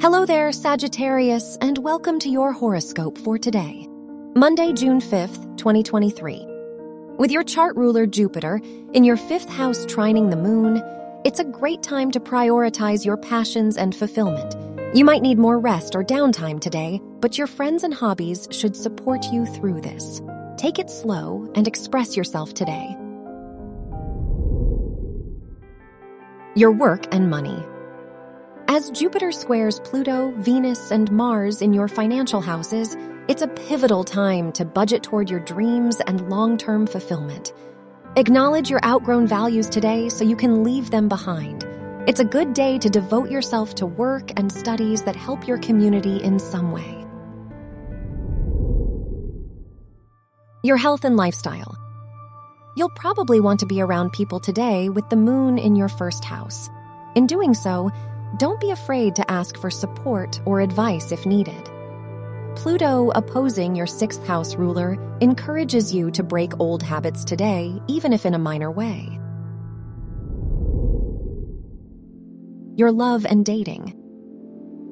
Hello there, Sagittarius, and welcome to your horoscope for today, Monday, June 5th, 2023. With your chart ruler Jupiter in your fifth house trining the moon, it's a great time to prioritize your passions and fulfillment. You might need more rest or downtime today, but your friends and hobbies should support you through this. Take it slow and express yourself today. Your work and money. As Jupiter squares Pluto, Venus, and Mars in your financial houses, it's a pivotal time to budget toward your dreams and long term fulfillment. Acknowledge your outgrown values today so you can leave them behind. It's a good day to devote yourself to work and studies that help your community in some way. Your health and lifestyle. You'll probably want to be around people today with the moon in your first house. In doing so, don't be afraid to ask for support or advice if needed. Pluto opposing your sixth house ruler encourages you to break old habits today, even if in a minor way. Your love and dating.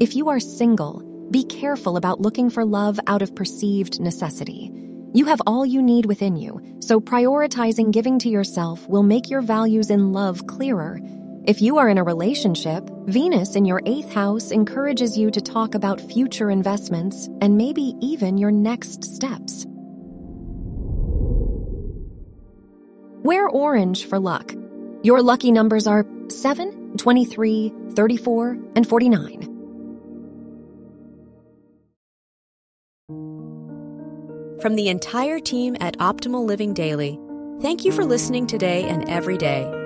If you are single, be careful about looking for love out of perceived necessity. You have all you need within you, so prioritizing giving to yourself will make your values in love clearer if you are in a relationship, Venus in your eighth house encourages you to talk about future investments and maybe even your next steps. Wear orange for luck. Your lucky numbers are 7, 23, 34, and 49. From the entire team at Optimal Living Daily, thank you for listening today and every day